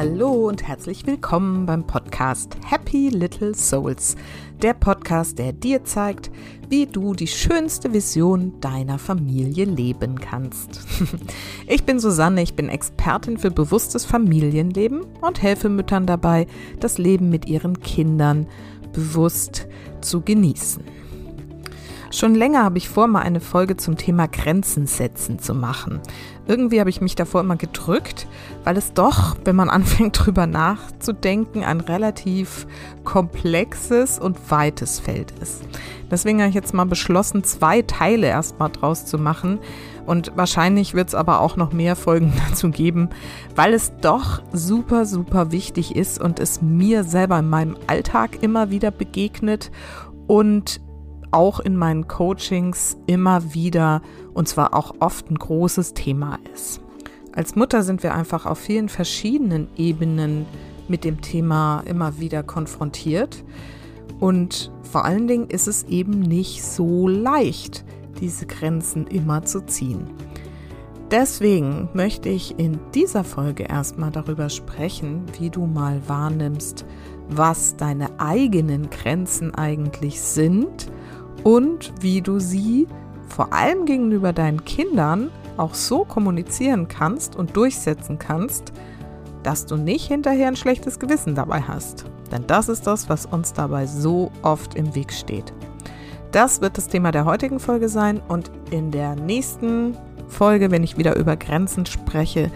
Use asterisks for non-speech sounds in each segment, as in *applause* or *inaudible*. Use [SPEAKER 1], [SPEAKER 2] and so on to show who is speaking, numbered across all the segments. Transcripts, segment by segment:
[SPEAKER 1] Hallo und herzlich willkommen beim Podcast Happy Little Souls, der Podcast, der dir zeigt, wie du die schönste Vision deiner Familie leben kannst. *laughs* Ich bin Susanne, ich bin Expertin für bewusstes Familienleben und helfe Müttern dabei, das Leben mit ihren Kindern bewusst zu genießen. Schon länger habe ich vor, mal eine Folge zum Thema Grenzen setzen zu machen. Irgendwie habe ich mich davor immer gedrückt, weil es doch, wenn man *laughs* anfängt drüber nachzudenken, ein relativ komplexes und weites Feld ist. Deswegen habe ich jetzt mal beschlossen, zwei Teile erstmal draus zu machen. Und wahrscheinlich wird es aber auch noch mehr Folgen *laughs* dazu geben, weil es doch super, super wichtig ist und es mir selber in meinem Alltag immer wieder begegnet und auch in meinen Coachings immer wieder und zwar auch oft ein großes Thema ist. Als Mutter sind wir einfach auf vielen verschiedenen Ebenen mit dem Thema immer wieder konfrontiert und vor allen Dingen ist es eben nicht so leicht, diese Grenzen immer zu ziehen. Deswegen möchte ich in dieser Folge erstmal darüber sprechen, wie du mal wahrnimmst, was deine eigenen Grenzen eigentlich sind und wie du sie vor allem gegenüber deinen Kindern auch so kommunizieren kannst und durchsetzen kannst, dass du nicht hinterher ein schlechtes Gewissen dabei hast. Denn das ist das, was uns dabei so oft im Weg steht. Das wird das Thema der heutigen Folge sein und in der nächsten Folge, wenn ich wieder über Grenzen spreche,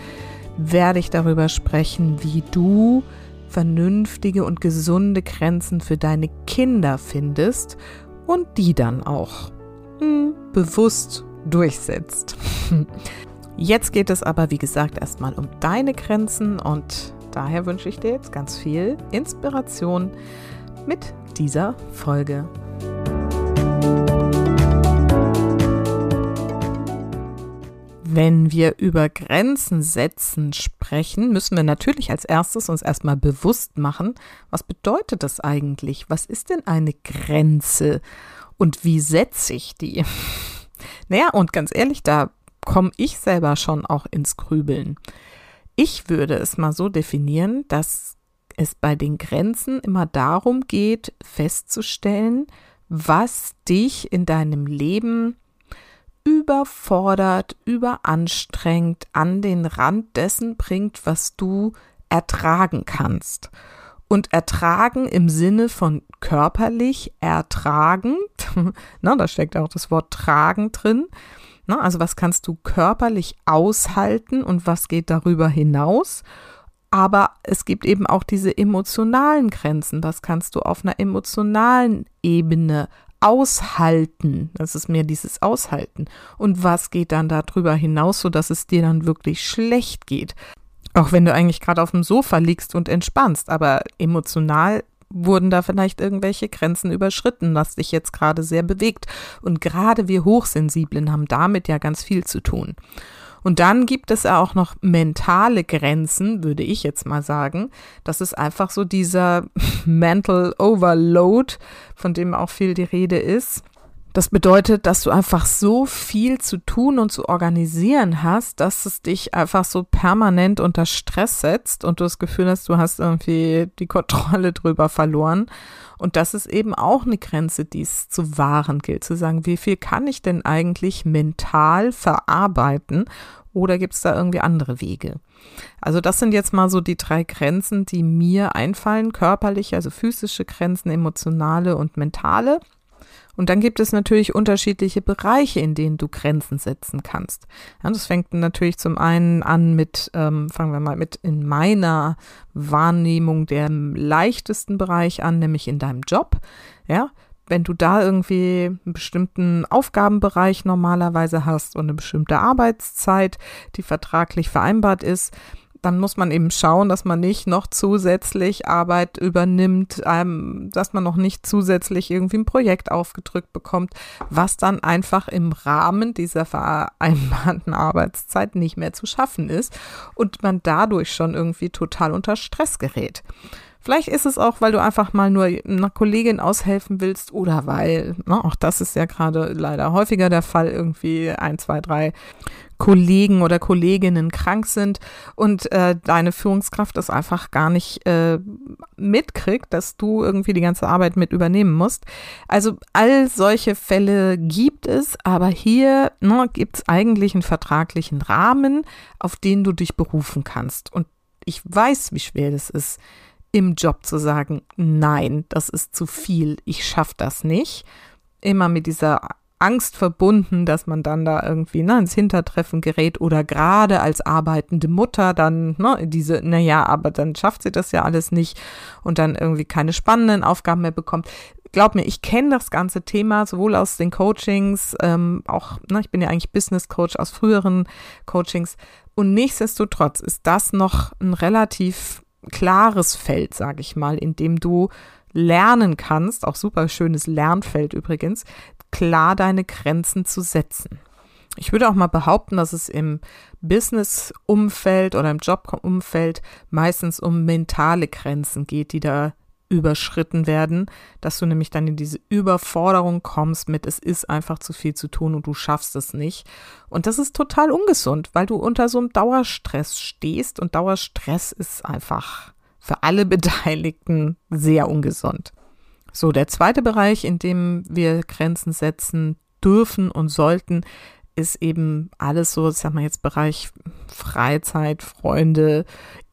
[SPEAKER 1] werde ich darüber sprechen, wie du vernünftige und gesunde Grenzen für deine Kinder findest und die dann auch hm, bewusst durchsetzt. *laughs* Jetzt geht es aber, wie gesagt, erstmal um deine Grenzen und daher wünsche ich dir jetzt ganz viel Inspiration mit dieser Folge. Wenn wir über Grenzen setzen sprechen, müssen wir natürlich als erstes uns erstmal bewusst machen, was bedeutet das eigentlich? Was ist denn eine Grenze? Und wie setze ich die? *laughs* Naja, und ganz ehrlich, da komme ich selber schon auch ins Grübeln. Ich würde es mal so definieren, dass es bei den Grenzen immer darum geht, festzustellen, was dich in deinem Leben überfordert, überanstrengt, an den Rand dessen bringt, was du ertragen kannst. Und ertragen im Sinne von körperlich ertragend, *laughs* na, da steckt auch das Wort tragen drin. Na, also was kannst du körperlich aushalten und was geht darüber hinaus? Aber es gibt eben auch diese emotionalen Grenzen. Was kannst du auf einer emotionalen Ebene aushalten. Das ist mehr dieses Aushalten. Und was geht dann darüber hinaus, sodass es dir dann wirklich schlecht geht? Auch wenn du eigentlich gerade auf dem Sofa liegst und entspannst, aber emotional wurden da vielleicht irgendwelche Grenzen überschritten, was dich jetzt gerade sehr bewegt. Und gerade wir Hochsensiblen haben damit ja ganz viel zu tun. Und dann gibt es auch noch mentale Grenzen, würde ich jetzt mal sagen. Das ist einfach so dieser *laughs* Mental Overload, von dem auch viel die Rede ist. Das bedeutet, dass du einfach so viel zu tun und zu organisieren hast, dass es dich einfach so permanent unter Stress setzt und du das Gefühl hast, du hast irgendwie die Kontrolle drüber verloren. Und das ist eben auch eine Grenze, die es zu wahren gilt, zu sagen, wie viel kann ich denn eigentlich mental verarbeiten oder gibt es da irgendwie andere Wege? Also das sind jetzt mal so die drei Grenzen, die mir einfallen, körperliche, also physische Grenzen, emotionale und mentale. Und dann gibt es natürlich unterschiedliche Bereiche, in denen du Grenzen setzen kannst. Ja, das fängt natürlich zum einen an mit, ähm, fangen wir mal mit in meiner Wahrnehmung dem leichtesten Bereich an, nämlich in deinem Job. Ja, wenn du da irgendwie einen bestimmten Aufgabenbereich normalerweise hast und eine bestimmte Arbeitszeit, die vertraglich vereinbart ist, dann muss man eben schauen, dass man nicht noch zusätzlich Arbeit übernimmt, ähm, dass man noch nicht zusätzlich irgendwie ein Projekt aufgedrückt bekommt, was dann einfach im Rahmen dieser vereinbarten Arbeitszeit nicht mehr zu schaffen ist und man dadurch schon irgendwie total unter Stress gerät. Vielleicht ist es auch, weil du einfach mal nur einer Kollegin aushelfen willst oder weil, na, auch das ist ja gerade leider häufiger der Fall, irgendwie ein, zwei, drei Kollegen oder Kolleginnen krank sind und äh, deine Führungskraft das einfach gar nicht äh, mitkriegt, dass du irgendwie die ganze Arbeit mit übernehmen musst. Also all solche Fälle gibt es, aber hier ne, gibt es eigentlich einen vertraglichen Rahmen, auf den du dich berufen kannst. Und ich weiß, wie schwer das ist, im Job zu sagen, nein, das ist zu viel, ich schaffe das nicht. Immer mit dieser Angst verbunden, dass man dann da irgendwie ne, ins Hintertreffen gerät oder gerade als arbeitende Mutter dann ne, diese, naja, aber dann schafft sie das ja alles nicht und dann irgendwie keine spannenden Aufgaben mehr bekommt. Glaub mir, ich kenne das ganze Thema sowohl aus den Coachings, ähm, auch, ne, ich bin ja eigentlich Business Coach aus früheren Coachings und nichtsdestotrotz ist das noch ein relativ klares Feld, sage ich mal, in dem du lernen kannst, auch super schönes Lernfeld übrigens, klar deine Grenzen zu setzen. Ich würde auch mal behaupten, dass es im Business-Umfeld oder im Job-Umfeld meistens um mentale Grenzen geht, die da überschritten werden, dass du nämlich dann in diese Überforderung kommst mit, es ist einfach zu viel zu tun und du schaffst es nicht. Und das ist total ungesund, weil du unter so einem Dauerstress stehst und Dauerstress ist einfach für alle *laughs* Beteiligten sehr ungesund. So, der zweite Bereich, in dem wir Grenzen setzen dürfen und sollten, ist eben alles so, ich sag mal jetzt Bereich Freizeit, Freunde,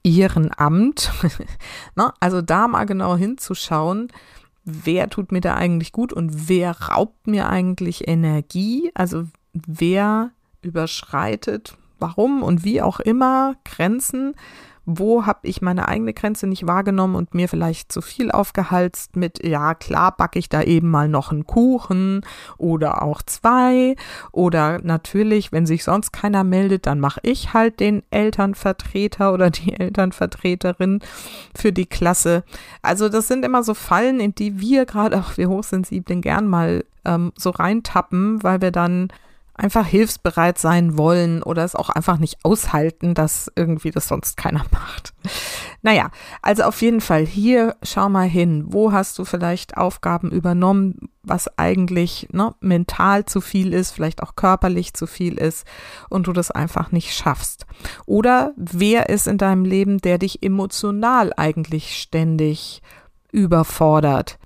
[SPEAKER 1] Ehrenamt. *laughs* ne? Also da mal genau hinzuschauen, wer tut mir da eigentlich gut und wer raubt mir eigentlich Energie? Also wer überschreitet, warum und wie auch immer Grenzen wo habe ich meine eigene Grenze nicht wahrgenommen und mir vielleicht zu viel aufgehalst mit, ja klar, backe ich da eben mal noch einen Kuchen oder auch zwei oder natürlich, wenn sich sonst keiner meldet, dann mache ich halt den Elternvertreter oder die *laughs* Elternvertreterin für die Klasse. Also das sind immer so Fallen, in die wir gerade auch wir Hochsensiblen gern mal ähm, so reintappen, weil wir dann einfach hilfsbereit sein wollen oder es auch einfach nicht aushalten, dass irgendwie das sonst keiner *laughs* macht. Naja, also auf jeden Fall hier schau mal hin, wo hast du vielleicht Aufgaben übernommen, was eigentlich ne, mental zu viel ist, vielleicht auch körperlich zu viel ist und du das einfach nicht schaffst. Oder wer ist in deinem Leben, der dich emotional eigentlich ständig überfordert?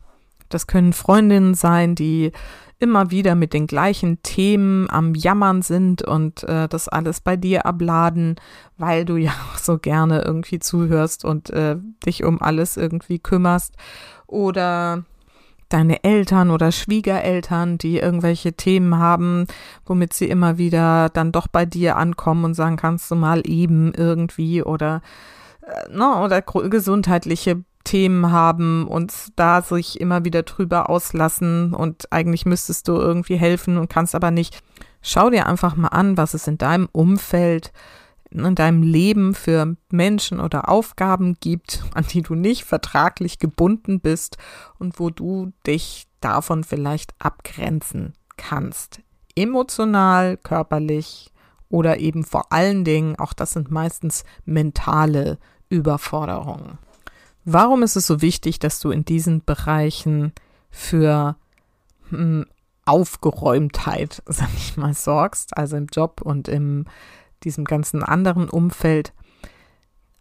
[SPEAKER 1] Das können Freundinnen sein, die immer wieder mit den gleichen Themen am Jammern sind und äh, das alles bei dir abladen, weil du ja auch so gerne irgendwie zuhörst und äh, dich um alles irgendwie kümmerst. Oder deine Eltern oder Schwiegereltern, die irgendwelche Themen haben, womit sie immer wieder dann doch bei dir ankommen und sagen, kannst du mal eben irgendwie oder äh, ne, oder gesundheitliche Themen haben und da sich immer wieder drüber auslassen und eigentlich müsstest du irgendwie helfen und kannst aber nicht. Schau dir einfach mal an, was es in deinem Umfeld, in deinem Leben für Menschen oder Aufgaben gibt, an die du nicht vertraglich gebunden bist und wo du dich davon vielleicht abgrenzen kannst. Emotional, körperlich oder eben vor allen Dingen, auch das sind meistens mentale Überforderungen. Warum ist es so wichtig, dass du in diesen Bereichen für hm, Aufgeräumtheit, *laughs* sag ich mal, sorgst, also im Job und in diesem ganzen anderen Umfeld?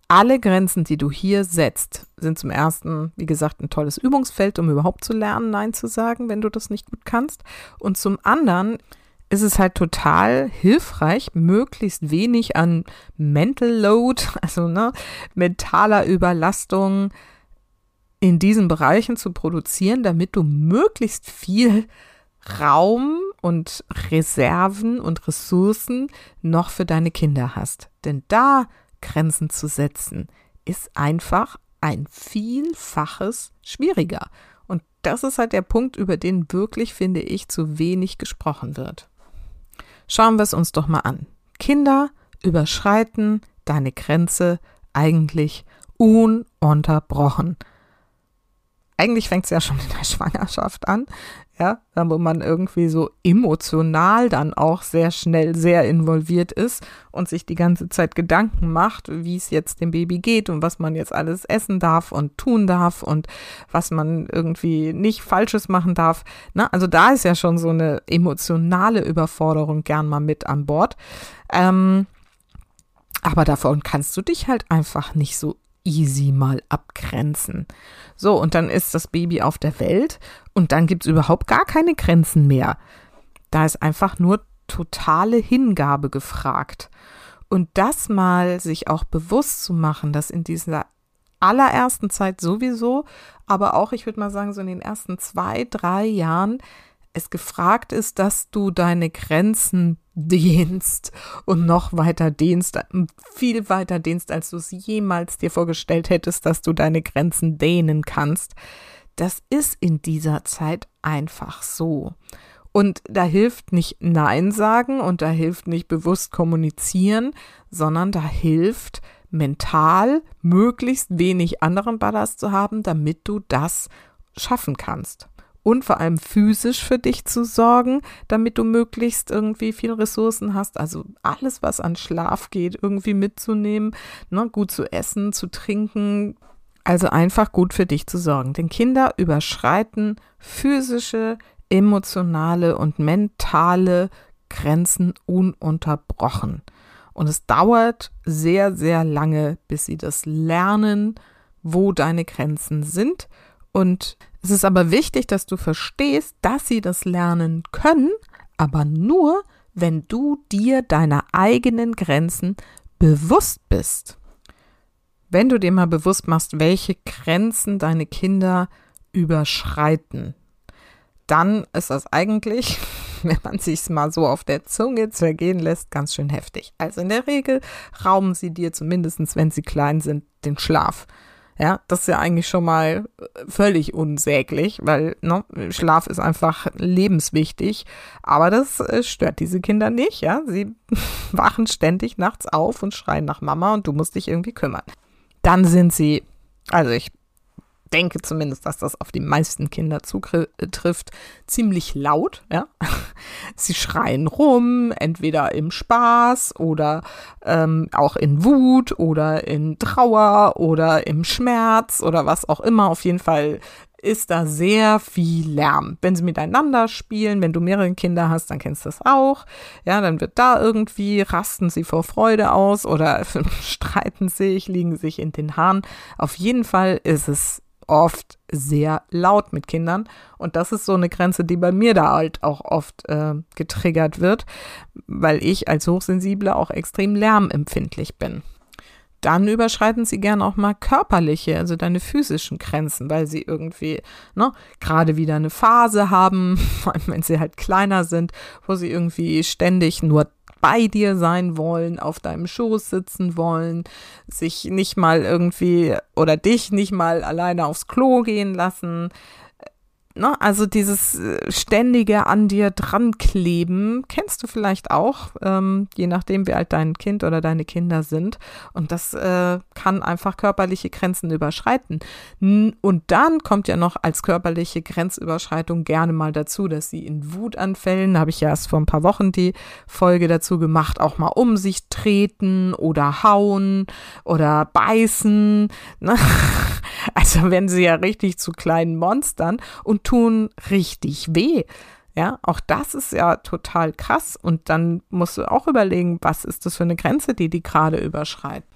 [SPEAKER 1] Alle Grenzen, die du hier setzt, sind zum ersten, wie gesagt, ein tolles Übungsfeld, um überhaupt zu lernen, Nein zu sagen, wenn du das nicht gut kannst. Und zum anderen ist es halt total hilfreich, möglichst wenig an Mental Load, *laughs* also ne, mentaler Überlastung in diesen Bereichen zu produzieren, damit du möglichst viel Raum und Reserven und Ressourcen noch für deine Kinder hast. Denn da Grenzen zu setzen, ist einfach ein Vielfaches schwieriger. Und das ist halt der Punkt, über den wirklich, finde ich, zu wenig gesprochen wird. Schauen wir es uns doch mal an. Kinder überschreiten deine Grenze eigentlich ununterbrochen. Eigentlich fängt es ja schon in der Schwangerschaft an. Ja, wo man irgendwie so emotional dann auch sehr schnell sehr involviert ist und sich die ganze Zeit Gedanken macht, wie es jetzt dem Baby geht und was man jetzt alles essen darf und tun darf und was man irgendwie nicht Falsches machen darf. Na, also da ist ja schon so eine emotionale Überforderung gern mal mit an Bord. Ähm, aber davon kannst du dich halt einfach nicht so easy mal abgrenzen. So, und dann ist das Baby auf der Welt und dann gibt es überhaupt gar keine Grenzen mehr. Da ist einfach nur totale Hingabe gefragt. Und das mal sich auch bewusst zu machen, dass in dieser allerersten Zeit sowieso, aber auch, ich würde mal sagen, so in den ersten zwei, drei Jahren es gefragt ist, dass du deine Grenzen dehnst und noch weiter dehnst, viel weiter dehnst, als du es jemals dir vorgestellt hättest, dass du deine Grenzen dehnen kannst. Das ist in dieser Zeit einfach so. Und da hilft nicht Nein sagen und da hilft nicht bewusst kommunizieren, sondern da hilft mental möglichst wenig anderen Ballast zu haben, damit du das schaffen kannst und vor allem physisch für dich zu sorgen, damit du möglichst irgendwie viel Ressourcen hast. Also alles, was an Schlaf geht, irgendwie mitzunehmen, ne, gut zu essen, zu trinken. Also einfach gut für dich zu sorgen. Denn Kinder überschreiten physische, emotionale und mentale Grenzen ununterbrochen. Und es dauert sehr, sehr lange, bis sie das lernen, wo deine Grenzen sind. Und es ist aber wichtig, dass du verstehst, dass sie das lernen können, aber nur, wenn du dir deiner eigenen Grenzen bewusst bist. Wenn du dir mal bewusst machst, welche Grenzen deine Kinder überschreiten, dann ist das eigentlich, *laughs* wenn man sich mal so auf der Zunge zergehen lässt, ganz schön heftig. Also in der Regel rauben sie dir zumindest, wenn sie klein sind, den Schlaf. Ja, das ist ja eigentlich schon mal äh, völlig unsäglich, weil ne, Schlaf ist einfach lebenswichtig. Aber das äh, stört diese Kinder nicht. Ja, sie *laughs* wachen ständig nachts auf und schreien nach Mama und du musst dich irgendwie kümmern. Dann sind sie, also ich denke zumindest, dass das auf die meisten Kinder zutrifft, ziemlich laut. Ja? *laughs* Sie schreien rum, entweder im Spaß oder ähm, auch in Wut oder in Trauer oder im Schmerz oder was auch immer. Auf jeden Fall ist da sehr viel Lärm. Wenn sie miteinander spielen, wenn du mehrere Kinder hast, dann kennst du das auch. Ja, dann wird da irgendwie, rasten sie vor Freude aus oder *laughs* streiten sich, liegen sich in den Haaren. Auf jeden Fall ist es oft sehr laut mit Kindern. Und das ist so eine Grenze, die bei mir da halt auch oft äh, getriggert wird, weil ich als Hochsensible auch extrem lärmempfindlich bin. Dann überschreiten sie gern auch mal körperliche, also deine physischen Grenzen, weil sie irgendwie ne, gerade wieder eine Phase haben, *laughs* vor allem wenn sie halt kleiner sind, wo sie irgendwie ständig nur bei dir sein wollen, auf deinem Schoß sitzen wollen, sich nicht mal irgendwie oder dich nicht mal alleine aufs Klo gehen lassen, Ne? Also dieses äh, ständige an dir dran kleben, kennst du vielleicht auch, ähm, je nachdem, wie alt dein Kind oder deine Kinder sind. Und das äh, kann einfach körperliche Grenzen überschreiten. Und dann kommt ja noch als körperliche Grenzüberschreitung gerne mal dazu, dass sie in Wutanfällen, habe ich ja erst vor ein paar Wochen die Folge dazu gemacht, auch mal um sich treten oder hauen oder beißen. Ne? *laughs* *laughs* Also wenn sie ja richtig zu kleinen Monstern und tun richtig weh. Ja, auch das ist ja total krass. Und dann musst du auch überlegen, was ist das für eine Grenze, die die gerade überschreitet.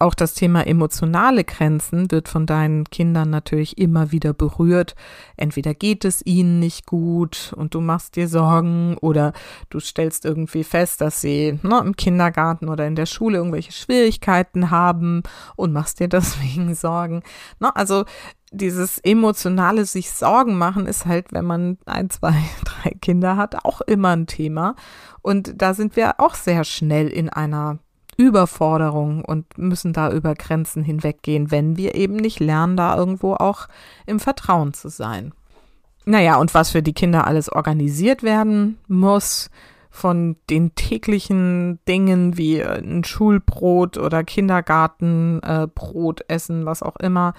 [SPEAKER 1] Auch das Thema emotionale Grenzen wird von deinen Kindern natürlich immer wieder berührt. Entweder geht es ihnen nicht gut und du machst dir Sorgen oder du stellst irgendwie fest, dass sie ne, im Kindergarten oder in der Schule irgendwelche Schwierigkeiten haben und machst dir *laughs* deswegen Sorgen. Ne, also dieses emotionale sich Sorgen machen ist halt, wenn man ein, zwei, *laughs* drei Kinder hat, auch immer ein Thema. Und da sind wir auch sehr schnell in einer Überforderung und müssen da über Grenzen hinweggehen, wenn wir eben nicht lernen, da irgendwo auch im Vertrauen zu sein. Naja, und was für die Kinder alles organisiert werden muss, von den täglichen Dingen wie ein Schulbrot oder Kindergartenbrot äh, essen, was auch immer,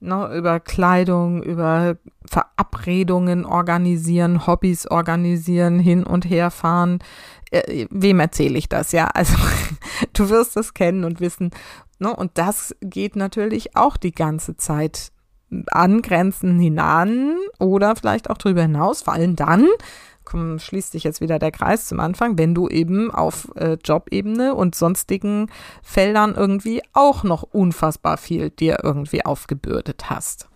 [SPEAKER 1] ne, über Kleidung, über Verabredungen organisieren, Hobbys organisieren, hin und her fahren. Äh, wem erzähle ich das? Ja, also *laughs* du wirst das kennen und wissen. Ne? Und das geht natürlich auch die ganze Zeit an Grenzen hinan oder vielleicht auch darüber hinaus, vor allem dann, komm, schließt sich jetzt wieder der Kreis zum Anfang, wenn du eben auf äh, Jobebene und sonstigen Feldern irgendwie auch noch unfassbar viel dir irgendwie aufgebürdet hast.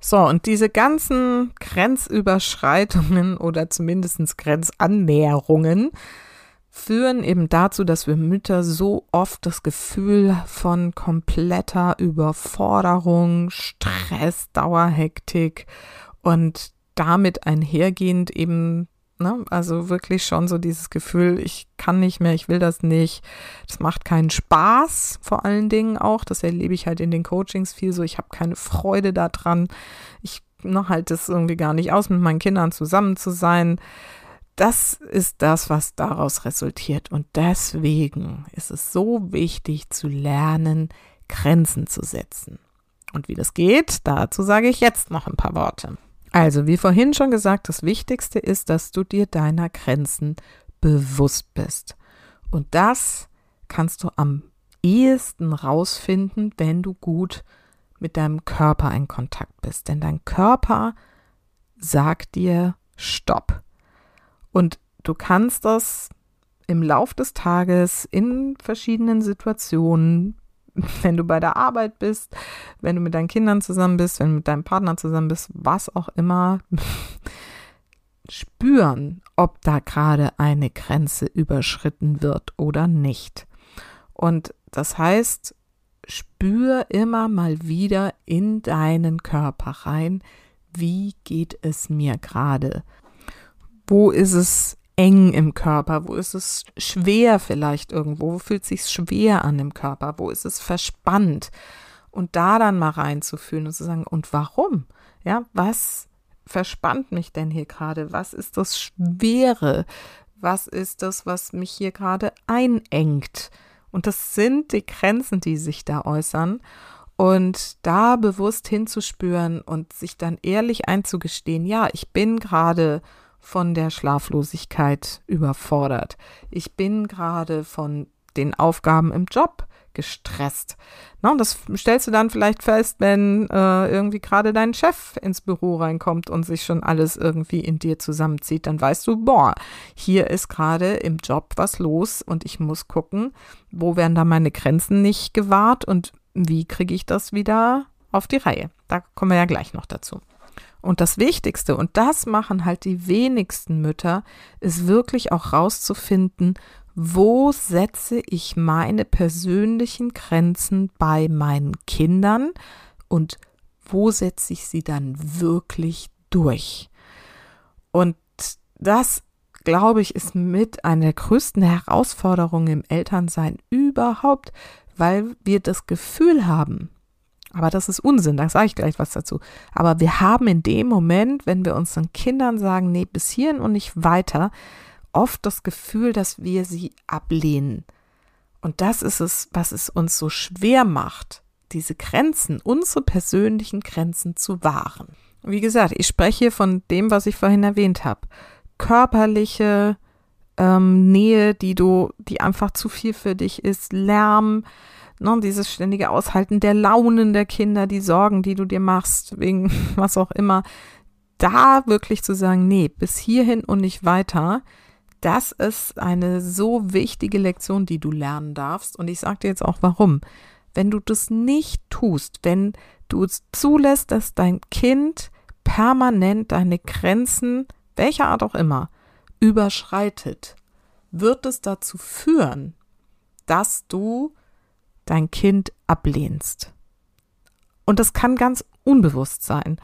[SPEAKER 1] So, und diese ganzen Grenzüberschreitungen oder zumindest Grenzannäherungen führen eben dazu, dass wir Mütter so oft das Gefühl von kompletter Überforderung, Stress, Dauerhektik und damit einhergehend eben Ne? Also wirklich schon so dieses Gefühl, ich kann nicht mehr, ich will das nicht. Das macht keinen Spaß, vor allen Dingen auch. Das erlebe ich halt in den Coachings viel so. Ich habe keine Freude daran. Ich noch halt das irgendwie gar nicht aus, mit meinen Kindern zusammen zu sein. Das ist das, was daraus resultiert. Und deswegen ist es so wichtig zu lernen, Grenzen zu setzen. Und wie das geht, dazu sage ich jetzt noch ein paar Worte. Also, wie vorhin schon gesagt, das Wichtigste ist, dass du dir deiner Grenzen bewusst bist. Und das kannst du am ehesten rausfinden, wenn du gut mit deinem Körper in Kontakt bist. Denn dein Körper sagt dir Stopp. Und du kannst das im Lauf des Tages in verschiedenen Situationen *laughs* wenn du bei der Arbeit bist, wenn du mit deinen Kindern zusammen bist, wenn du mit deinem Partner zusammen bist, was auch immer, *laughs* spüren, ob da gerade eine Grenze überschritten wird oder nicht. Und das heißt, spür immer mal wieder in deinen Körper rein, wie geht es mir gerade? Wo ist es eng im Körper? Wo ist es schwer vielleicht irgendwo? Wo fühlt es sich schwer an im Körper? Wo ist es verspannt? Und da dann mal reinzufühlen und zu sagen, und warum? Ja, was verspannt mich denn hier gerade? Was ist das Schwere? Was ist das, was mich hier gerade einengt? Und das sind die Grenzen, die sich da äußern. Und da bewusst hinzuspüren und sich dann ehrlich einzugestehen, ja, ich bin gerade von der Schlaflosigkeit überfordert. Ich bin gerade von den Aufgaben im Job gestresst. Na, und das stellst du dann vielleicht fest, wenn äh, irgendwie gerade dein Chef ins Büro reinkommt und sich schon alles irgendwie in dir zusammenzieht, dann weißt du, boah, hier ist gerade im Job was los und ich muss gucken, wo werden da meine Grenzen nicht gewahrt und wie kriege ich das wieder auf die Reihe. Da kommen wir ja gleich noch dazu. Und das Wichtigste, und das machen halt die wenigsten Mütter, ist wirklich auch rauszufinden, wo setze ich meine persönlichen Grenzen bei meinen Kindern und wo setze ich sie dann wirklich durch. Und das, glaube ich, ist mit einer der größten Herausforderungen im Elternsein überhaupt, weil wir das Gefühl haben, aber das ist Unsinn, da sage ich gleich was dazu. Aber wir haben in dem Moment, wenn wir unseren Kindern sagen, nee, bis hierhin und nicht weiter, oft das Gefühl, dass wir sie ablehnen. Und das ist es, was es uns so schwer macht, diese Grenzen, unsere persönlichen Grenzen zu wahren. Wie gesagt, ich spreche von dem, was ich vorhin erwähnt habe. Körperliche ähm, Nähe, die du, die einfach zu viel für dich ist, Lärm, ne, dieses ständige Aushalten der Launen der Kinder, die Sorgen, die du dir machst, wegen *laughs* was auch immer, da wirklich zu sagen, nee, bis hierhin und nicht weiter, das ist eine so wichtige Lektion, die du lernen darfst. Und ich sage dir jetzt auch warum. Wenn du das nicht tust, wenn du es zulässt, dass dein Kind permanent deine Grenzen, welcher Art auch immer, überschreitet, wird es dazu führen, dass du dein Kind ablehnst. Und das kann ganz unbewusst sein.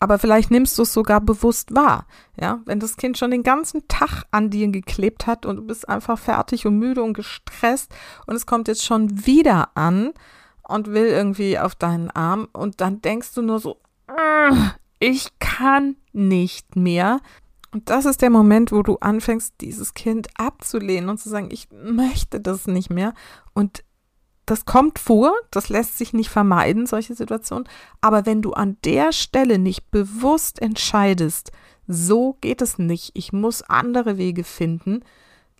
[SPEAKER 1] Aber vielleicht nimmst du es sogar bewusst wahr. Ja, wenn das Kind schon den ganzen Tag an dir geklebt hat und du bist einfach fertig und müde und gestresst und es kommt jetzt schon wieder an und will irgendwie auf deinen Arm und dann denkst du nur so, ich kann nicht mehr. Und das ist der Moment, wo du anfängst, dieses Kind abzulehnen und zu sagen, ich möchte das nicht mehr. Und das kommt vor, das lässt sich nicht vermeiden, solche Situationen. Aber wenn du an der Stelle nicht bewusst entscheidest, so geht es nicht, ich muss andere Wege finden,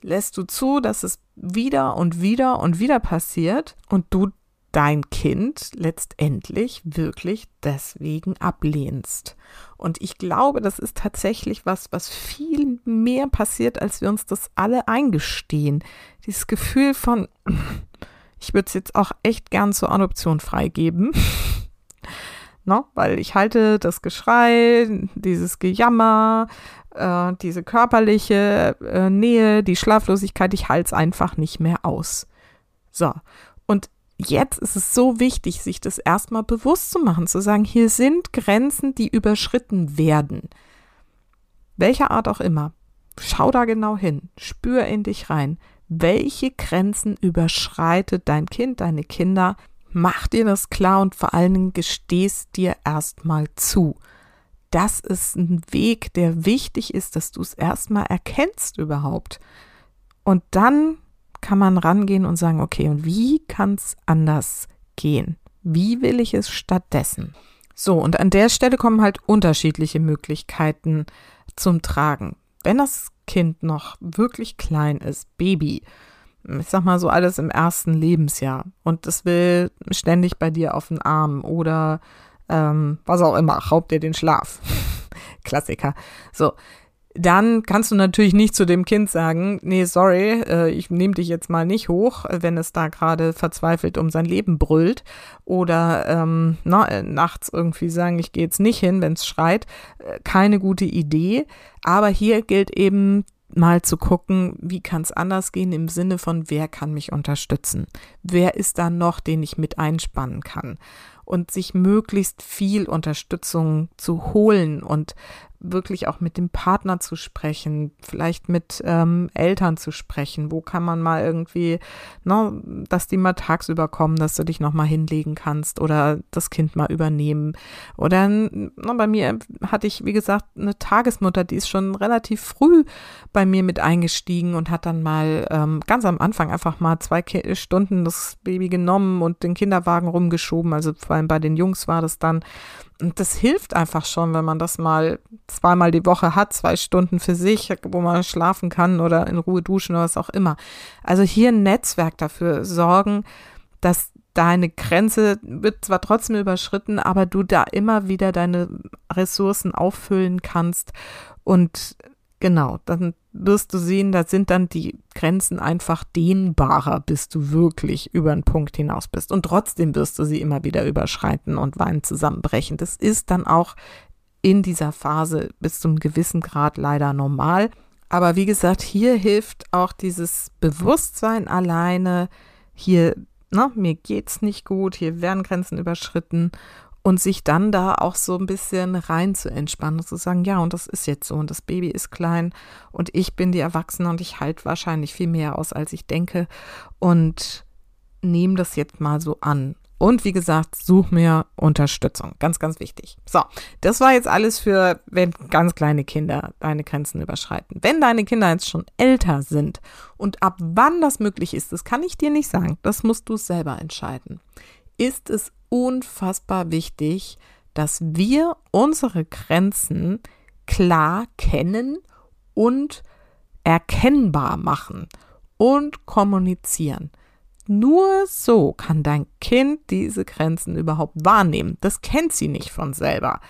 [SPEAKER 1] lässt du zu, dass es wieder und wieder und wieder passiert und du dein Kind letztendlich wirklich deswegen ablehnst. Und ich glaube, das ist tatsächlich was, was viel mehr passiert, als wir uns das alle eingestehen. Dieses Gefühl von, ich würde es jetzt auch echt gern zur Adoption freigeben. *laughs* no, weil ich halte das Geschrei, dieses Gejammer, äh, diese körperliche äh, Nähe, die Schlaflosigkeit, ich halte es einfach nicht mehr aus. So, und jetzt ist es so wichtig, sich das erstmal bewusst zu machen, zu sagen, hier sind Grenzen, die überschritten werden. Welcher Art auch immer. Schau da genau hin, spür in dich rein. Welche Grenzen überschreitet dein Kind, deine Kinder? Mach dir das klar und vor allen Dingen gestehst dir erstmal zu. Das ist ein Weg, der wichtig ist, dass du es erstmal erkennst überhaupt. Und dann kann man rangehen und sagen, okay, und wie kann es anders gehen? Wie will ich es stattdessen? So, und an der Stelle kommen halt unterschiedliche Möglichkeiten zum Tragen. Wenn das Kind noch wirklich klein ist, Baby, ich sag mal so alles im ersten Lebensjahr und das will ständig bei dir auf den Arm oder ähm, was auch immer, raubt dir den Schlaf. *laughs* Klassiker. So, dann kannst du natürlich nicht zu dem Kind sagen, nee, sorry, äh, ich nehme dich jetzt mal nicht hoch, wenn es da gerade verzweifelt um sein Leben brüllt. Oder ähm, na, äh, nachts irgendwie sagen, ich gehe jetzt nicht hin, wenn es schreit. Äh, keine gute Idee. Aber hier gilt eben mal zu gucken, wie kann es anders gehen im Sinne von, wer kann mich unterstützen? Wer ist da noch, den ich mit einspannen kann? Und sich möglichst viel Unterstützung zu holen und wirklich auch mit dem Partner zu sprechen, vielleicht mit ähm, Eltern zu sprechen. Wo kann man mal irgendwie, ne, dass die mal tagsüber kommen, dass du dich nochmal hinlegen kannst oder das Kind mal übernehmen. Oder ne, bei mir hatte ich, wie gesagt, eine Tagesmutter, die ist schon relativ früh bei mir mit eingestiegen und hat dann mal ähm, ganz am Anfang einfach mal zwei Stunden das Baby genommen und den Kinderwagen rumgeschoben. Also vor allem bei den Jungs war das dann und das hilft einfach schon, wenn man das mal zweimal die Woche hat, zwei Stunden für sich, wo man schlafen kann oder in Ruhe duschen oder was auch immer. Also hier ein Netzwerk dafür sorgen, dass deine Grenze wird zwar trotzdem überschritten, aber du da immer wieder deine Ressourcen auffüllen kannst und Genau, dann wirst du sehen, da sind dann die Grenzen einfach dehnbarer, bis du wirklich über einen Punkt hinaus bist. Und trotzdem wirst du sie immer wieder überschreiten und weinen zusammenbrechen. Das ist dann auch in dieser Phase bis zu einem gewissen Grad leider normal. Aber wie gesagt, hier hilft auch dieses Bewusstsein alleine. Hier, ne, mir geht's nicht gut, hier werden Grenzen überschritten und sich dann da auch so ein bisschen rein zu entspannen und zu sagen, ja, und das ist jetzt so und das Baby ist klein und ich bin die Erwachsene und ich halte wahrscheinlich viel mehr aus, als ich denke und nehme das jetzt mal so an. Und wie gesagt, such mir Unterstützung. Ganz, ganz wichtig. So, das war jetzt alles für, wenn ganz kleine Kinder deine Grenzen überschreiten. Wenn deine Kinder jetzt schon älter sind und ab wann das möglich ist, das kann ich dir nicht sagen. Das musst du selber entscheiden. Ist es unfassbar wichtig, dass wir unsere Grenzen klar kennen und erkennbar machen und kommunizieren. Nur so kann dein Kind diese Grenzen überhaupt wahrnehmen. Das kennt sie nicht von selber.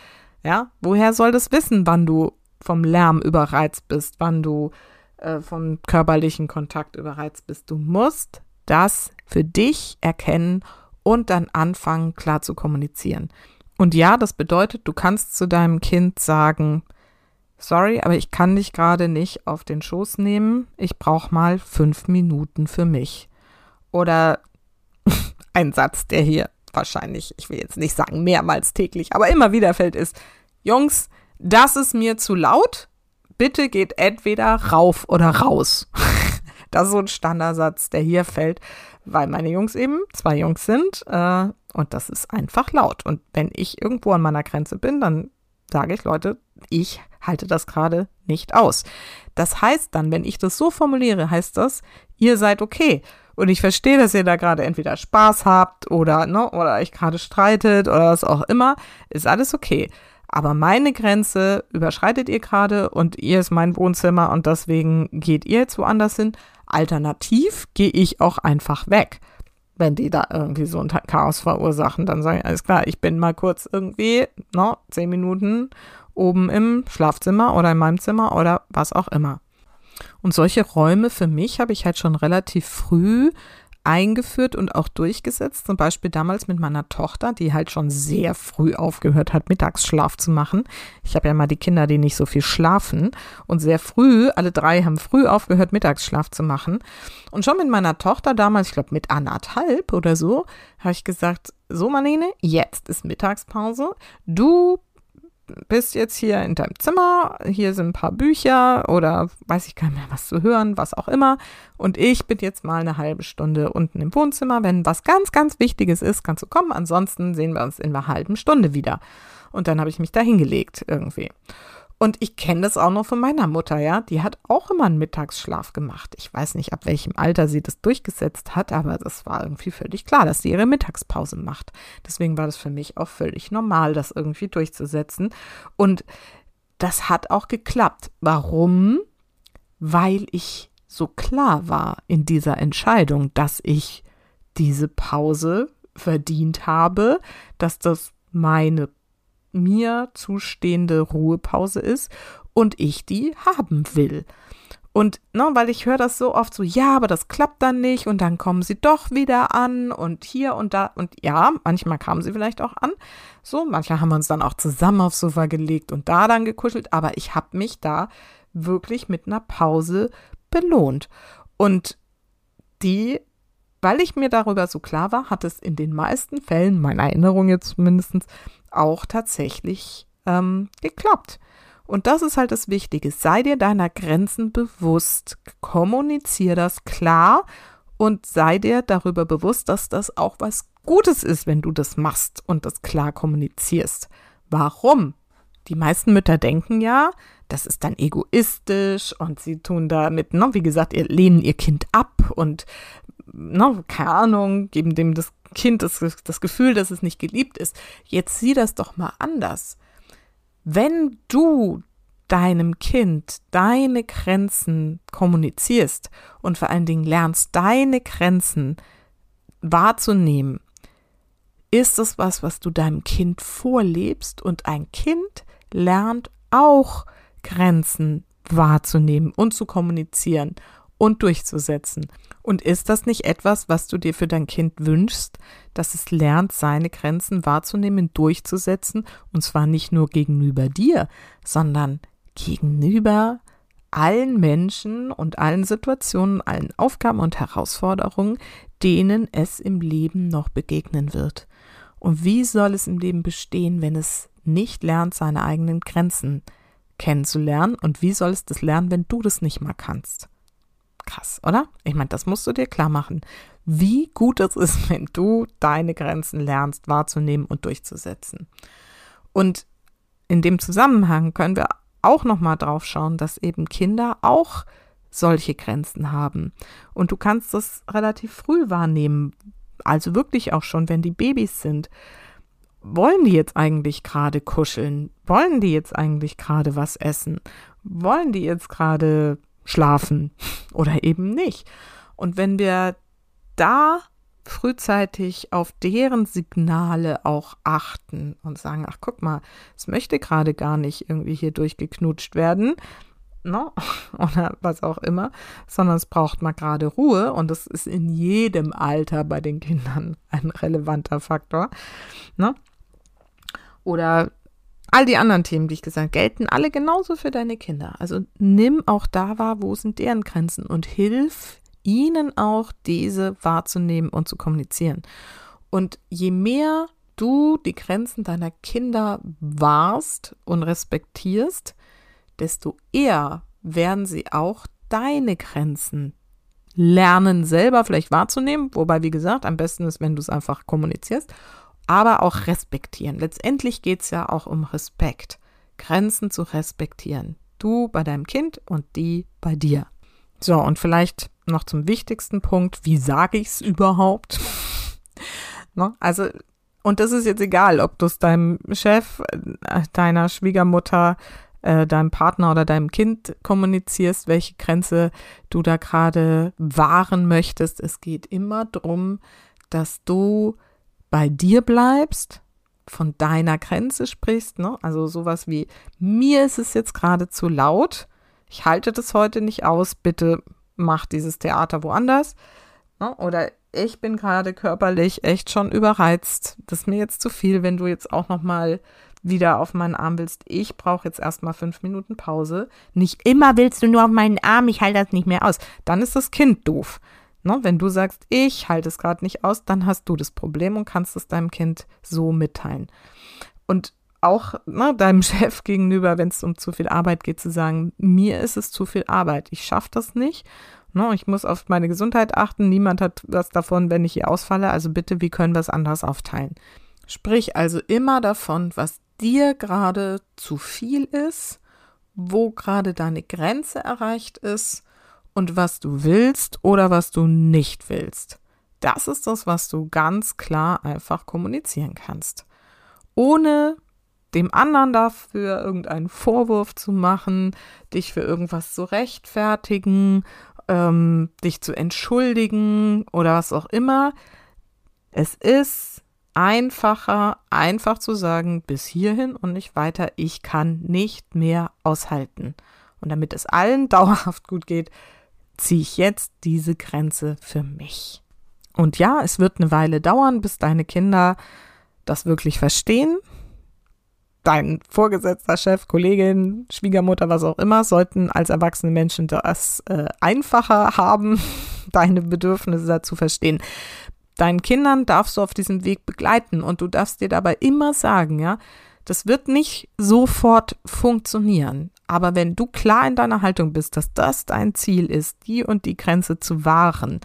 [SPEAKER 1] Ja, woher soll das wissen, wann du vom Lärm überreizt bist, wann du äh, vom körperlichen Kontakt überreizt bist? Du musst das für dich erkennen und dann anfangen, klar zu kommunizieren. Und ja, das bedeutet, du kannst zu deinem Kind sagen, sorry, aber ich kann dich gerade nicht auf den Schoß nehmen. Ich brauche mal fünf Minuten für mich. Oder *laughs* ein Satz, der hier wahrscheinlich, ich will jetzt nicht sagen mehrmals täglich, aber immer wieder fällt, ist, Jungs, das ist mir zu laut. Bitte geht entweder rauf oder raus. *laughs* das ist so ein Standardsatz, der hier fällt, weil meine Jungs eben zwei Jungs sind äh, und das ist einfach laut. Und wenn ich irgendwo an meiner Grenze bin, dann sage ich, Leute, ich halte das gerade nicht aus. Das heißt dann, wenn ich das so formuliere, heißt das, ihr seid okay. Und ich verstehe, dass ihr da gerade entweder Spaß habt oder, ne, oder euch gerade streitet oder was auch immer. Ist alles okay. Aber meine Grenze überschreitet ihr gerade und ihr ist mein Wohnzimmer und deswegen geht ihr jetzt woanders hin. Alternativ gehe ich auch einfach weg. Wenn die da irgendwie so ein Chaos verursachen, dann sage ich, alles klar, ich bin mal kurz irgendwie, ne, zehn Minuten oben im Schlafzimmer oder in meinem Zimmer oder was auch immer. Und solche Räume für mich habe ich halt schon relativ früh eingeführt und auch durchgesetzt. Zum Beispiel damals mit meiner Tochter, die halt schon sehr früh aufgehört hat, Mittagsschlaf zu machen. Ich habe ja mal die Kinder, die nicht so viel schlafen. Und sehr früh, alle drei haben früh aufgehört, Mittagsschlaf zu machen. Und schon mit meiner Tochter damals, ich glaube mit anderthalb oder so, habe ich gesagt, so Marlene, jetzt ist Mittagspause. Du bist jetzt hier in deinem Zimmer, hier sind ein paar Bücher oder weiß ich gar nicht mehr, was zu hören, was auch immer. Und ich bin jetzt mal eine halbe Stunde unten im Wohnzimmer. Wenn was ganz, ganz Wichtiges ist, kannst du kommen. Ansonsten sehen wir uns in einer halben Stunde wieder. Und dann habe ich mich da hingelegt irgendwie. Und ich kenne das auch noch von meiner Mutter, ja. Die hat auch immer einen Mittagsschlaf gemacht. Ich weiß nicht, ab welchem Alter sie das durchgesetzt hat, aber das war irgendwie völlig klar, dass sie ihre Mittagspause macht. Deswegen war das für mich auch völlig normal, das irgendwie durchzusetzen. Und das hat auch geklappt. Warum? Weil ich so klar war in dieser Entscheidung, dass ich diese Pause verdient habe, dass das meine mir zustehende Ruhepause ist und ich die haben will. Und ne, weil ich höre das so oft so, ja, aber das klappt dann nicht und dann kommen sie doch wieder an und hier und da und ja, manchmal kamen sie vielleicht auch an. So, manchmal haben wir uns dann auch zusammen aufs Sofa gelegt und da dann gekuschelt, aber ich habe mich da wirklich mit einer Pause belohnt. Und die, weil ich mir darüber so klar war, hat es in den meisten Fällen, meiner Erinnerung jetzt zumindest, auch tatsächlich ähm, geklappt. Und das ist halt das Wichtige. Sei dir deiner Grenzen bewusst. Kommunizier das klar und sei dir darüber bewusst, dass das auch was Gutes ist, wenn du das machst und das klar kommunizierst. Warum? Die meisten Mütter denken ja, das ist dann egoistisch und sie tun damit, ne, wie gesagt, ihr lehnen ihr Kind ab und ne, keine Ahnung, geben dem das Kind das, das Gefühl, dass es nicht geliebt ist. Jetzt sieh das doch mal anders. Wenn du deinem Kind deine Grenzen kommunizierst und vor allen Dingen lernst, deine Grenzen wahrzunehmen, ist es was, was du deinem Kind vorlebst und ein Kind lernt auch Grenzen wahrzunehmen und zu kommunizieren und durchzusetzen. Und ist das nicht etwas, was du dir für dein Kind wünschst, dass es lernt, seine Grenzen wahrzunehmen, durchzusetzen, und zwar nicht nur gegenüber dir, sondern gegenüber allen Menschen und allen Situationen, allen Aufgaben und Herausforderungen, denen es im Leben noch begegnen wird. Und wie soll es im Leben bestehen, wenn es nicht lernt, seine eigenen Grenzen kennenzulernen? Und wie soll es das lernen, wenn du das nicht mal kannst? Krass, oder? Ich meine, das musst du dir klar machen, wie gut es ist, wenn du deine Grenzen lernst wahrzunehmen und durchzusetzen. Und in dem Zusammenhang können wir auch noch mal drauf schauen, dass eben Kinder auch solche Grenzen haben. Und du kannst das relativ früh wahrnehmen, also wirklich auch schon, wenn die Babys sind. Wollen die jetzt eigentlich gerade kuscheln? Wollen die jetzt eigentlich gerade was essen? Wollen die jetzt gerade schlafen oder eben nicht. Und wenn wir da frühzeitig auf deren Signale auch achten und sagen, ach guck mal, es möchte gerade gar nicht irgendwie hier durchgeknutscht werden, ne? *laughs* oder was auch immer, sondern es braucht mal gerade Ruhe und das ist in jedem Alter bei den Kindern ein relevanter Faktor. Ne? Oder All die anderen Themen, die ich gesagt habe, gelten alle genauso für deine Kinder. Also nimm auch da wahr, wo sind deren Grenzen und hilf ihnen auch, diese wahrzunehmen und zu kommunizieren. Und je mehr du die Grenzen deiner Kinder wahrst und respektierst, desto eher werden sie auch deine Grenzen lernen, selber vielleicht wahrzunehmen. Wobei, wie gesagt, am besten ist, wenn du es einfach kommunizierst aber auch respektieren. Letztendlich geht es ja auch um Respekt, Grenzen zu respektieren. Du bei deinem Kind und die bei dir. So, und vielleicht noch zum wichtigsten Punkt, wie sage ich es überhaupt? *laughs* ne? Also, und das ist jetzt egal, ob du es deinem Chef, äh, deiner Schwiegermutter, äh, deinem Partner oder deinem Kind kommunizierst, welche Grenze du da gerade wahren möchtest. Es geht immer darum, dass du bei dir bleibst, von deiner Grenze sprichst, ne? Also sowas wie, mir ist es jetzt gerade zu laut, ich halte das heute nicht aus, bitte mach dieses Theater woanders. Ne? Oder ich bin gerade körperlich echt schon überreizt. Das ist mir jetzt zu viel, wenn du jetzt auch noch mal wieder auf meinen Arm willst. Ich brauche jetzt erstmal fünf Minuten Pause. Nicht immer willst du nur auf meinen Arm, ich halte das nicht mehr aus. Dann ist das Kind doof. Ne? Wenn du sagst, ich halte es gerade nicht aus, dann hast du das Problem und kannst es deinem Kind so mitteilen. Und auch ne, deinem *laughs* Chef gegenüber, wenn es um zu viel Arbeit geht, zu sagen, mir ist es zu viel Arbeit, ich schaffe das nicht. Ne, ich muss auf meine Gesundheit achten, niemand hat was davon, wenn ich hier ausfalle, also bitte, wie können wir es anders aufteilen? Sprich also immer davon, was dir gerade zu viel ist, wo gerade deine Grenze erreicht ist und was du willst oder was du nicht willst. Das ist das, was du ganz klar einfach kommunizieren kannst. Ohne dem anderen dafür irgendeinen Vorwurf zu machen, dich für irgendwas zu rechtfertigen, ähm, dich zu entschuldigen oder was auch immer. Es ist einfacher, einfach zu sagen, bis hierhin und nicht weiter, ich kann nicht mehr aushalten. Und damit es allen *laughs* dauerhaft gut geht, ziehe ich jetzt diese Grenze für mich. Und ja, es wird eine Weile dauern, bis deine Kinder das wirklich verstehen. Dein Vorgesetzter, Chef, Kollegin, Schwiegermutter, was auch immer, sollten als erwachsene Menschen das äh, einfacher haben, *laughs* deine Bedürfnisse dazu verstehen. Deinen Kindern darfst du auf diesem Weg begleiten und du darfst dir dabei immer sagen, ja, das wird nicht sofort funktionieren. Aber wenn du klar in deiner Haltung bist, dass das dein Ziel ist, die und die Grenze zu wahren,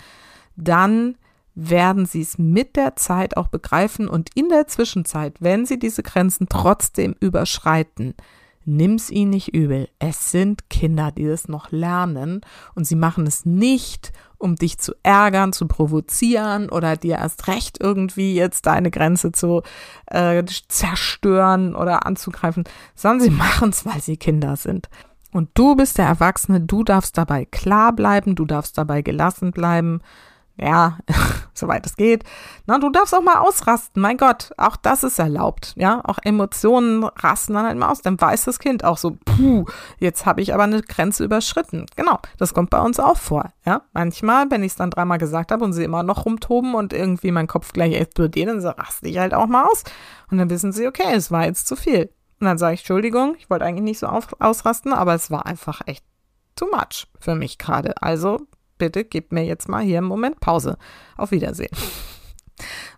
[SPEAKER 1] dann werden sie es mit der Zeit auch begreifen und in der Zwischenzeit, wenn sie diese Grenzen trotzdem überschreiten, nimm's ihnen nicht übel. Es sind Kinder, die das noch lernen und sie machen es nicht, um dich zu ärgern, zu provozieren oder dir erst recht irgendwie jetzt deine Grenze zu äh, zerstören oder anzugreifen, sondern sie machen es, weil sie Kinder sind. Und du bist der Erwachsene, du darfst dabei klar bleiben, du darfst dabei gelassen bleiben ja, *laughs* soweit es geht. Na, du darfst auch mal ausrasten. Mein Gott, auch das ist erlaubt. Ja, auch Emotionen rasten dann halt mal aus. Dann weiß das Kind auch so, puh, jetzt habe ich aber eine Grenze überschritten. Genau, das kommt bei uns auch vor. Ja, manchmal, wenn ich es dann dreimal gesagt habe und sie immer noch rumtoben und irgendwie mein Kopf gleich explodiert, dann so, raste ich halt auch mal aus. Und dann wissen sie, okay, es war jetzt zu viel. Und dann sage ich, Entschuldigung, ich wollte eigentlich nicht so auf, ausrasten, aber es war einfach echt too much für mich gerade. Also bitte gib mir jetzt mal hier einen Moment Pause. Auf Wiedersehen.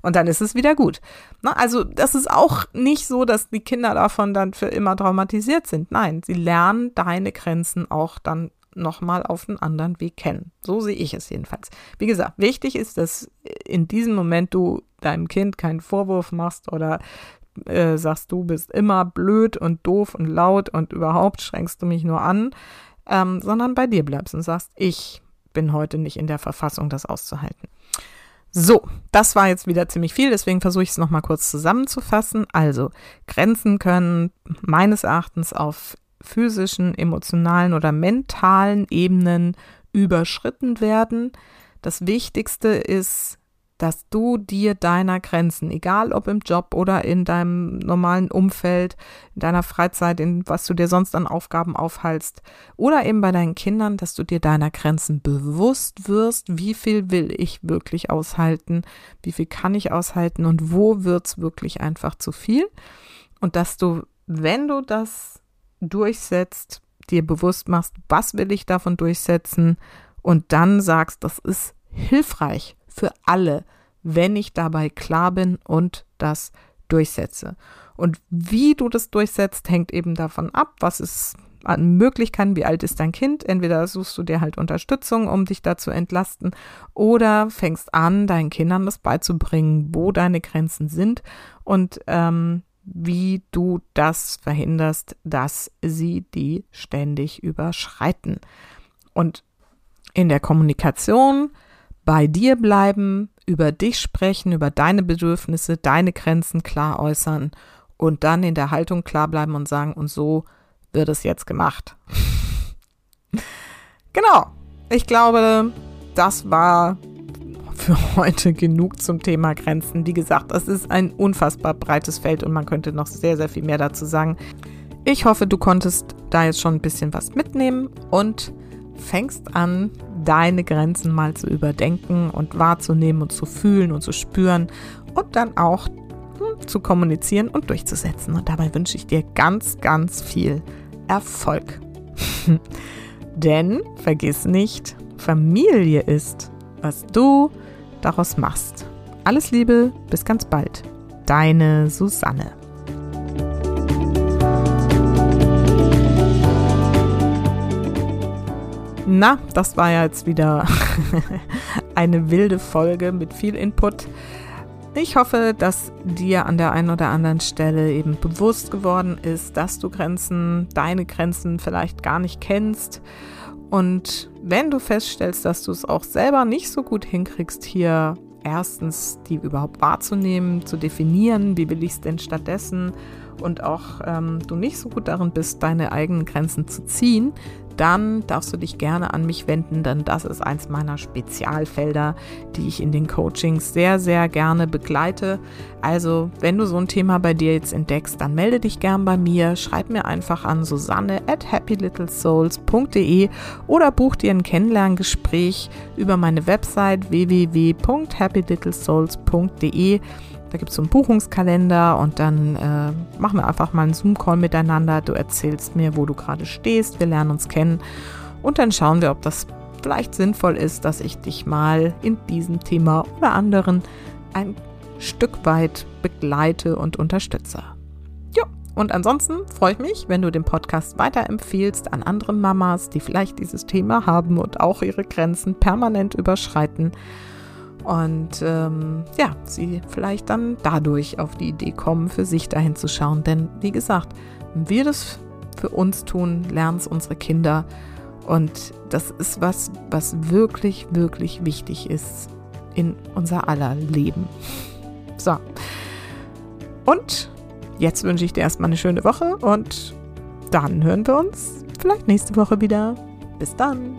[SPEAKER 1] Und dann ist es wieder gut. Also das ist auch nicht so, dass die Kinder davon dann für immer traumatisiert sind. Nein, sie lernen deine Grenzen auch dann nochmal auf einen anderen Weg kennen. So sehe ich es jedenfalls. Wie gesagt, wichtig ist, dass in diesem Moment du deinem Kind keinen Vorwurf machst oder äh, sagst, du bist immer blöd und doof und laut und überhaupt schränkst du mich nur an, ähm, sondern bei dir bleibst und sagst, ich bin heute nicht in der Verfassung, das auszuhalten. So, das war jetzt wieder ziemlich viel, deswegen versuche ich es nochmal kurz zusammenzufassen. Also, Grenzen können meines Erachtens auf physischen, emotionalen oder mentalen Ebenen überschritten werden. Das Wichtigste ist, dass du dir deiner Grenzen, egal ob im Job oder in deinem normalen Umfeld, in deiner Freizeit, in was du dir sonst an Aufgaben aufhalst oder eben bei deinen Kindern, dass du dir deiner Grenzen bewusst wirst, wie viel will ich wirklich aushalten, wie viel kann ich aushalten und wo wird's wirklich einfach zu viel. Und dass du, wenn du das durchsetzt, dir bewusst machst, was will ich davon durchsetzen und dann sagst, das ist hilfreich für alle, wenn ich dabei klar bin und das durchsetze. Und wie du das durchsetzt, hängt eben davon ab, was ist an Möglichkeiten, wie alt ist dein Kind. Entweder suchst du dir halt Unterstützung, um dich da zu entlasten, oder fängst an, deinen Kindern das beizubringen, wo deine Grenzen sind und ähm, wie du das verhinderst, dass sie die ständig überschreiten. Und in der Kommunikation bei dir bleiben, über dich sprechen, über deine Bedürfnisse, deine Grenzen klar äußern und dann in der Haltung klar bleiben und sagen, und so wird es jetzt gemacht. *laughs* genau. Ich glaube, das war für heute genug zum Thema Grenzen. Wie gesagt, es ist ein unfassbar breites Feld und man könnte noch sehr, sehr viel mehr dazu sagen. Ich hoffe, du konntest da jetzt schon ein bisschen was mitnehmen und fängst an, deine Grenzen mal zu überdenken und wahrzunehmen und zu fühlen und zu spüren und dann auch hm, zu kommunizieren und durchzusetzen. Und dabei wünsche ich dir ganz, ganz viel Erfolg. *laughs* Denn vergiss nicht, Familie ist, was du daraus machst. Alles Liebe, bis ganz bald. Deine Susanne. Na, das war ja jetzt wieder *laughs* eine wilde Folge mit viel Input. Ich hoffe, dass dir an der einen oder anderen Stelle eben bewusst geworden ist, dass du Grenzen, deine Grenzen vielleicht gar nicht kennst. Und wenn du feststellst, dass du es auch selber nicht so gut hinkriegst, hier erstens die überhaupt wahrzunehmen, zu definieren, wie will ich es denn stattdessen und auch ähm, du nicht so gut darin bist, deine eigenen Grenzen zu ziehen, dann darfst du dich gerne an mich wenden, denn das ist eins meiner Spezialfelder, die ich in den Coachings sehr, sehr gerne begleite. Also, wenn du so ein Thema bei dir jetzt entdeckst, dann melde dich gern bei mir, schreib mir einfach an Susanne at happylittlesouls.de oder buch dir ein Kennenlerngespräch über meine Website www.happylittlesouls.de. Da gibt es so einen Buchungskalender und dann äh, machen wir einfach mal einen Zoom-Call miteinander. Du erzählst mir, wo du gerade stehst, wir lernen uns kennen und dann schauen wir, ob das vielleicht sinnvoll ist, dass ich dich mal in diesem Thema oder anderen ein Stück weit begleite und unterstütze. Ja, und ansonsten freue ich mich, wenn du den Podcast weiterempfiehlst an andere Mamas, die vielleicht dieses Thema haben und auch ihre Grenzen permanent überschreiten und ähm, ja, sie vielleicht dann dadurch auf die Idee kommen, für sich dahin zu schauen. Denn wie gesagt, wenn wir das für uns tun, lernen es unsere Kinder. Und das ist was, was wirklich, wirklich wichtig ist in unser aller Leben. So. Und jetzt wünsche ich dir erstmal eine schöne Woche und dann hören wir uns vielleicht nächste Woche wieder. Bis dann.